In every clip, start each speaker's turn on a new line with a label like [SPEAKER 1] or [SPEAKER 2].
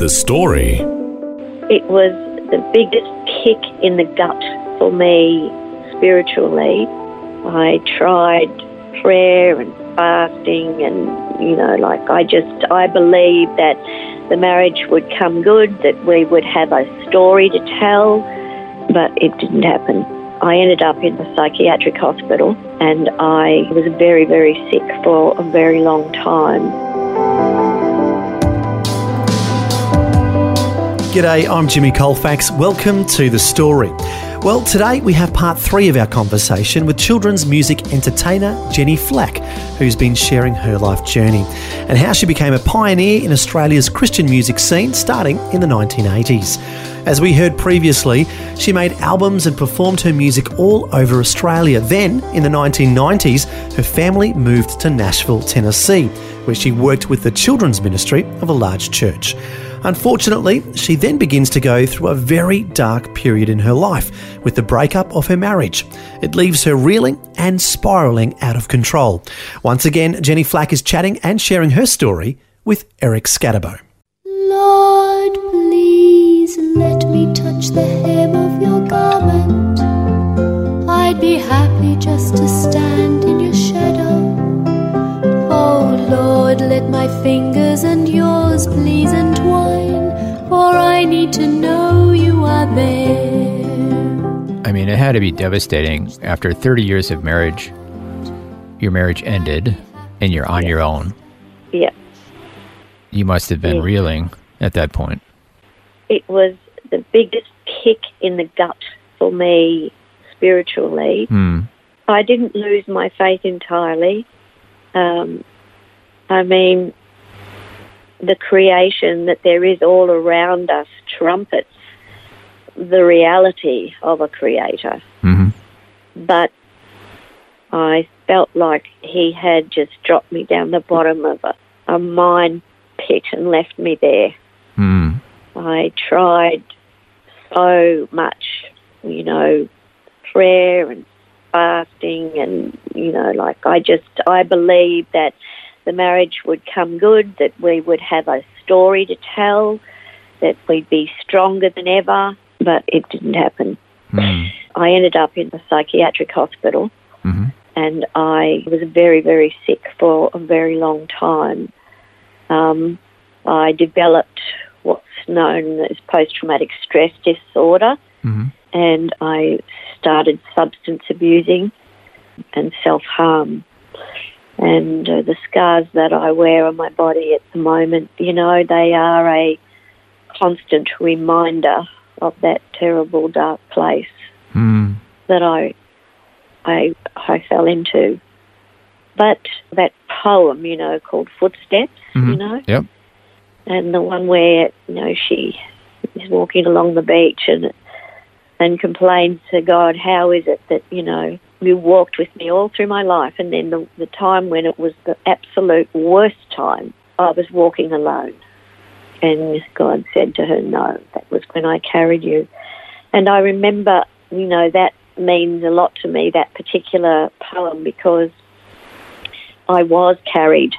[SPEAKER 1] The story.
[SPEAKER 2] It was the biggest kick in the gut for me spiritually. I tried prayer and fasting, and you know, like I just, I believed that the marriage would come good, that we would have a story to tell, but it didn't happen. I ended up in a psychiatric hospital and I was very, very sick for a very long time.
[SPEAKER 3] G'day, I'm Jimmy Colfax. Welcome to The Story. Well, today we have part three of our conversation with children's music entertainer Jennie Flack, who's been sharing her life journey and how she became a pioneer in Australia's Christian music scene starting in the 1980s. As we heard previously, she made albums and performed her music all over Australia. Then, in the 1990s, her family moved to Nashville, Tennessee, where she worked with the children's ministry of a large church. Unfortunately, she then begins to go through a very dark period in her life with the breakup of her marriage. It leaves her reeling and spiraling out of control. Once again, Jennie Flack is chatting and sharing her story with Eric Scatterbo.
[SPEAKER 4] Lord, please let me touch the hem of your garment. I'd be happy just to stand in your shadow. Oh Lord, let my fingers and yours there.
[SPEAKER 5] I mean, it had to be devastating. After 30 years of marriage, your marriage ended and you're on your own.
[SPEAKER 2] Yeah,
[SPEAKER 5] You must have been
[SPEAKER 2] Yeah.
[SPEAKER 5] reeling at that point.
[SPEAKER 2] it was the biggest kick in the gut for me spiritually.
[SPEAKER 5] Hmm.
[SPEAKER 2] I didn't lose my faith entirely. Um, I mean, the creation that there is all around us trumpets the reality of a creator.
[SPEAKER 5] hmm
[SPEAKER 2] But I felt like he had just dropped me down the bottom of a, a mine pit and left me there.
[SPEAKER 5] Hmm.
[SPEAKER 2] I tried so much, you know, prayer and fasting, and, you know, like I just, I believed that the marriage would come good, that we would have a story to tell, that we'd be stronger than ever, but it didn't happen.
[SPEAKER 5] Hmm.
[SPEAKER 2] I ended up in a psychiatric hospital
[SPEAKER 5] hmm
[SPEAKER 2] and I was very, very sick for a very long time. Um, I developed what's known as post traumatic stress disorder,
[SPEAKER 5] hmm
[SPEAKER 2] and I started substance abusing and self harm. And uh, the scars that I wear on my body at the moment, you know, they are a constant reminder of that terrible dark place
[SPEAKER 5] Hmm.
[SPEAKER 2] that I, I, I fell into. But that poem, you know, called Footsteps, you
[SPEAKER 5] Mhm.
[SPEAKER 2] know,
[SPEAKER 5] Yep.
[SPEAKER 2] and the one where you know she is walking along the beach and and complains to God, how is it that you know you walked with me all through my life, and then the, the time when it was the absolute worst time, I was walking alone, and God said to her, no, that was when I carried you, and I remember, you know, that means a lot to me that particular poem because I was carried.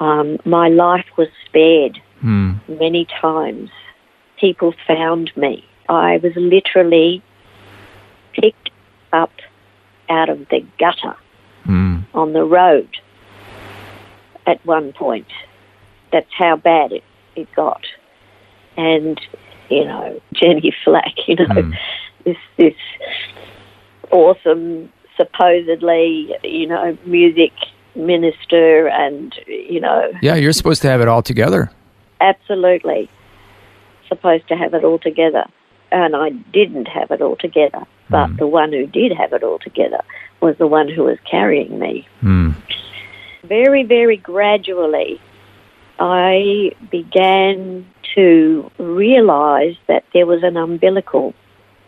[SPEAKER 2] Um, my life was spared
[SPEAKER 5] Hmm.
[SPEAKER 2] many times. People found me. I was literally picked up out of the gutter
[SPEAKER 5] Hmm.
[SPEAKER 2] on the road at one point. That's how bad it, it got. And, you know, Jennie Flack, you know,
[SPEAKER 5] Hmm.
[SPEAKER 2] this this awesome supposedly, you know, music minister and, you know,
[SPEAKER 5] Yeah, you're supposed to have it all together.
[SPEAKER 2] absolutely supposed to have it all together. And I didn't have it all together. But
[SPEAKER 5] Mm.
[SPEAKER 2] the one who did have it all together was the one who was carrying me.
[SPEAKER 5] Hmm.
[SPEAKER 2] Very, very gradually, I began to realize that there was an umbilical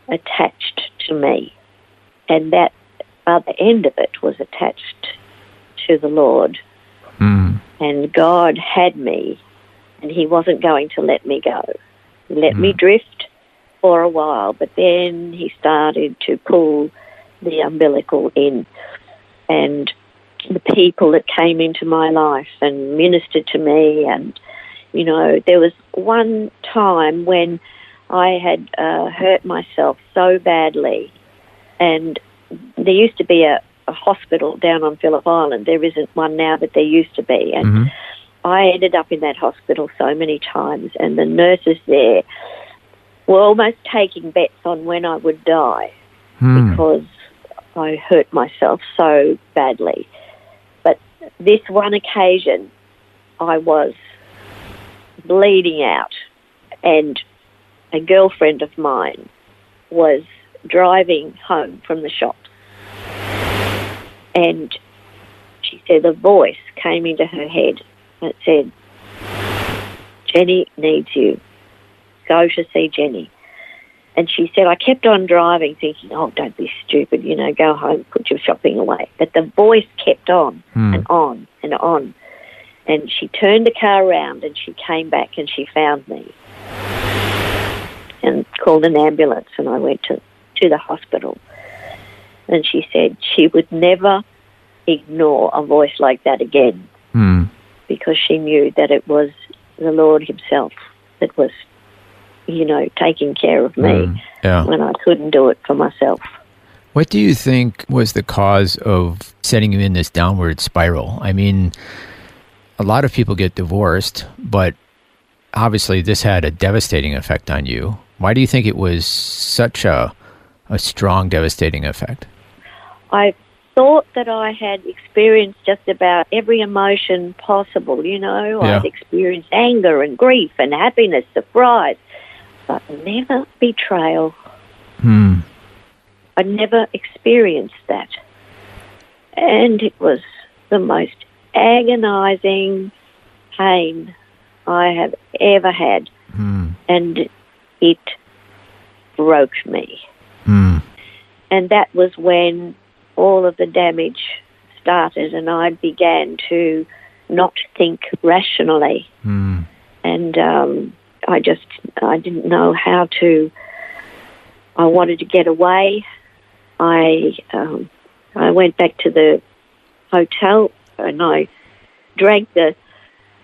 [SPEAKER 2] attached to me, and that other end of it was attached to the Lord.
[SPEAKER 5] Mm.
[SPEAKER 2] And God had me, and He wasn't going to let me go. He let me drift for a while, but then He started to pull the umbilical in. And the people that came into my life and ministered to me, and you know, there was one time when I had uh, hurt myself so badly, and there used to be a, a hospital down on Phillip Island. There isn't one now, but there used to be, and
[SPEAKER 5] Mhm.
[SPEAKER 2] I ended up in that hospital so many times, and the nurses there were almost taking bets on when I would die
[SPEAKER 5] Hmm.
[SPEAKER 2] because I hurt myself so badly. This one occasion, I was bleeding out, and a girlfriend of mine was driving home from the shops. And she said a voice came into her head that said, Jennie needs you. Go to see Jennie. And she said, I kept on driving thinking, oh, don't be stupid, you know, go home, put your shopping away. But the voice kept on
[SPEAKER 5] Hmm.
[SPEAKER 2] and on and on. And she turned the car around and she came back and she found me and called an ambulance and I went to, to the hospital. And she said she would never ignore a voice like that again
[SPEAKER 5] Hmm.
[SPEAKER 2] because she knew that it was the Lord Himself that was, you know, taking care of me
[SPEAKER 5] Hmm. Yeah.
[SPEAKER 2] when I couldn't do it for myself.
[SPEAKER 5] What do you think was the cause of setting you in this downward spiral? I mean, a lot of people get divorced, but obviously this had a devastating effect on you. Why do you think it was such a a strong devastating effect?
[SPEAKER 2] I thought that I had experienced just about every emotion possible, you know.
[SPEAKER 5] Yeah.
[SPEAKER 2] I'd experienced anger and grief and happiness, surprise, but never betrayal.
[SPEAKER 5] Hmm.
[SPEAKER 2] I never experienced that. And it was the most agonizing pain I have ever had.
[SPEAKER 5] Hmm.
[SPEAKER 2] And it broke me.
[SPEAKER 5] Hmm.
[SPEAKER 2] And that was when all of the damage started, and I began to not think rationally.
[SPEAKER 5] Hmm.
[SPEAKER 2] And um, I just, I didn't know how to. I wanted to get away. I, um, I went back to the hotel and I drank the,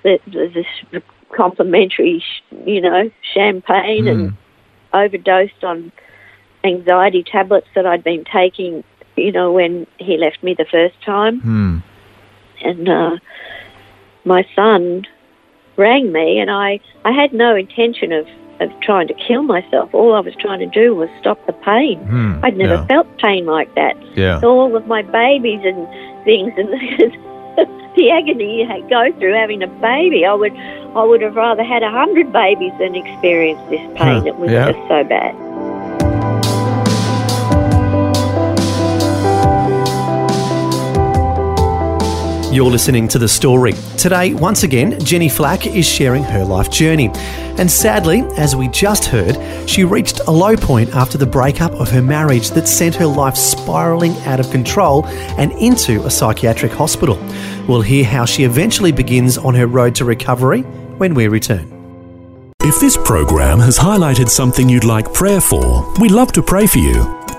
[SPEAKER 2] the, the this complimentary, sh- you know, champagne and overdosed on anxiety tablets that I'd been taking, you know, when he left me the first time.
[SPEAKER 5] Hmm.
[SPEAKER 2] And uh, my son rang me, and I, I had no intention of, of trying to kill myself. All I was trying to do was stop the pain.
[SPEAKER 5] Hmm.
[SPEAKER 2] I'd never
[SPEAKER 5] Yeah.
[SPEAKER 2] felt pain like that.
[SPEAKER 5] Yeah.
[SPEAKER 2] All of my babies and things, and the agony you go through having a baby, I would, I would have rather had a hundred babies than experience this pain.
[SPEAKER 5] Huh,
[SPEAKER 2] It was
[SPEAKER 5] yeah.
[SPEAKER 2] just so bad.
[SPEAKER 3] You're listening to The Story. Today, once again, Jennie Flack is sharing her life journey. And sadly, as we just heard, she reached a low point after the breakup of her marriage that sent her life spiralling out of control and into a psychiatric hospital. We'll hear how she eventually begins on her road to recovery when we return.
[SPEAKER 1] If this program has highlighted something you'd like prayer for, we'd love to pray for you.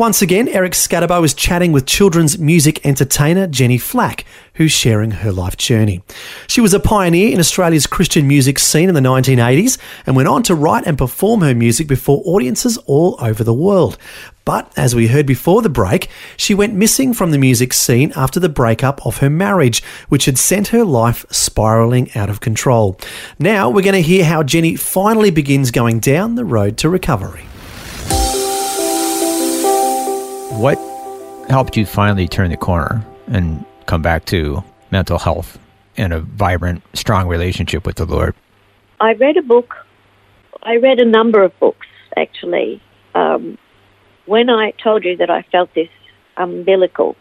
[SPEAKER 3] Once again, Eric Scatterbo is chatting with children's music entertainer Jennie Flack, who's sharing her life journey. She was a pioneer in Australia's Christian music scene in the 1980s and went on to write and perform her music before audiences all over the world. But as we heard before the break, she went missing from the music scene after the breakup of her marriage, which had sent her life spiraling out of control. Now we're going to hear how Jennie finally begins going down the road to recovery.
[SPEAKER 5] What helped you finally turn the corner and come back to mental health and a vibrant, strong relationship with the Lord?
[SPEAKER 2] I read a book. I read a number of books actually. Um, when I told you that I felt this umbilical,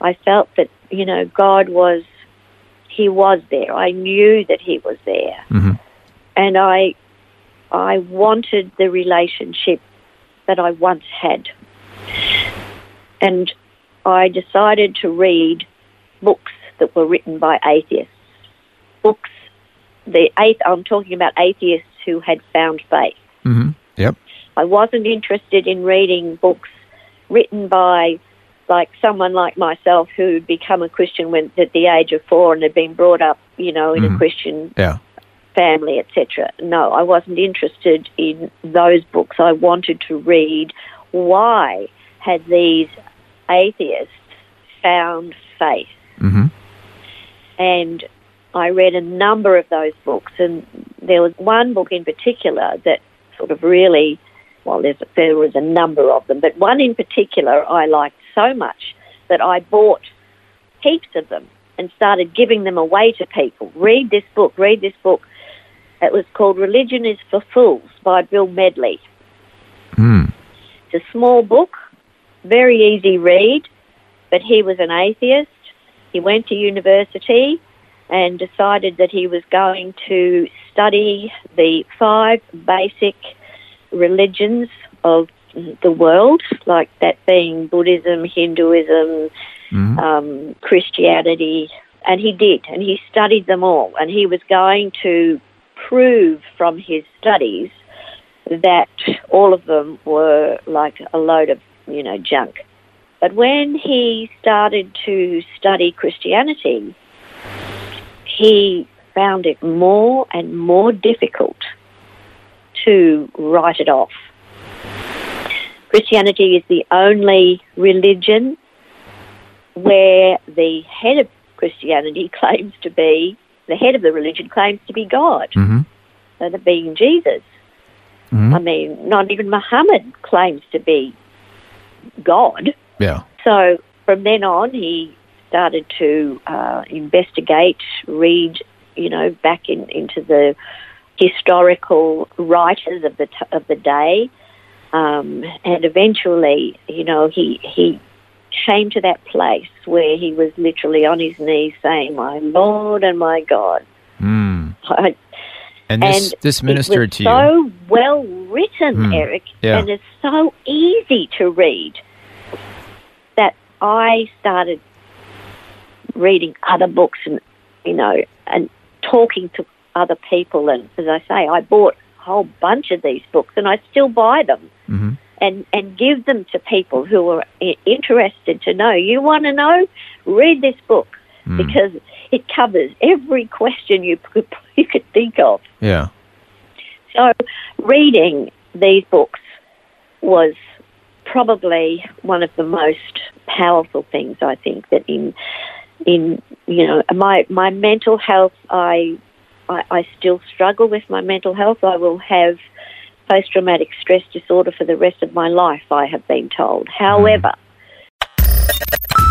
[SPEAKER 2] I felt that you know God was, He was there. I knew that He was there,
[SPEAKER 5] Mm-hmm.
[SPEAKER 2] and I, I wanted the relationship that I once had, and I decided to read books that were written by atheists. Books, the ath- I'm talking about atheists who had found faith.
[SPEAKER 5] Mm-hmm. Yep.
[SPEAKER 2] I wasn't interested in reading books written by like someone like myself who'd become a Christian when at the age of four and had been brought up, you know, in a
[SPEAKER 5] Mhm.
[SPEAKER 2] Christian
[SPEAKER 5] Yeah.
[SPEAKER 2] family, etc. No, I wasn't interested in those books. I wanted to read why had these atheists found faith
[SPEAKER 5] Mm-hmm.
[SPEAKER 2] and I read a number of those books, and there was one book in particular that sort of really, well, there's, there was a number of them, but one in particular I liked so much that I bought heaps of them and started giving them away to people. Read this book, read this book. It was called Religion is for Fools by Bill Medley.
[SPEAKER 5] Mm.
[SPEAKER 2] It's a small book, very easy read, but he was an atheist. He went to university and decided that he was going to study the five basic religions of the world, like that being Buddhism, Hinduism,
[SPEAKER 5] Mm-hmm.
[SPEAKER 2] um, Christianity, and he did, and he studied them all, and he was going to prove from his studies that all of them were like a load of, you know, junk. But when he started to study Christianity, he found it more and more difficult to write it off. Christianity is the only religion where the head of Christianity claims to be, the head of the religion claims to be God,
[SPEAKER 5] Mm-hmm.
[SPEAKER 2] being Jesus.
[SPEAKER 5] Mhm.
[SPEAKER 2] I mean, not even Muhammad claims to be God.
[SPEAKER 5] Yeah.
[SPEAKER 2] So from then on, he started to uh, investigate, read, you know, back in, into the historical writers of the t- of the day, um, and eventually, you know, he he came to that place where he was literally on his knees saying, "My Lord and my God."
[SPEAKER 5] Mm.
[SPEAKER 2] I,
[SPEAKER 5] And this
[SPEAKER 2] and
[SPEAKER 5] this ministered to you.
[SPEAKER 2] It's so well written,
[SPEAKER 5] Hmm.
[SPEAKER 2] Eric,
[SPEAKER 5] Yeah.
[SPEAKER 2] and it's so easy to read that I started reading other books and you know and talking to other people. And as I say, I bought a whole bunch of these books, and I still buy them
[SPEAKER 5] Mm-hmm.
[SPEAKER 2] and and give them to people who are interested to know. You want to know? Read this book
[SPEAKER 5] Mm.
[SPEAKER 2] because it covers every question you could you could think of.
[SPEAKER 5] Yeah.
[SPEAKER 2] So, reading these books was probably one of the most powerful things I think that in in you know my my mental health I I, I still struggle with my mental health. I will have post traumatic stress disorder for the rest of my life. I have been told. However.